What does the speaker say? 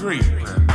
great.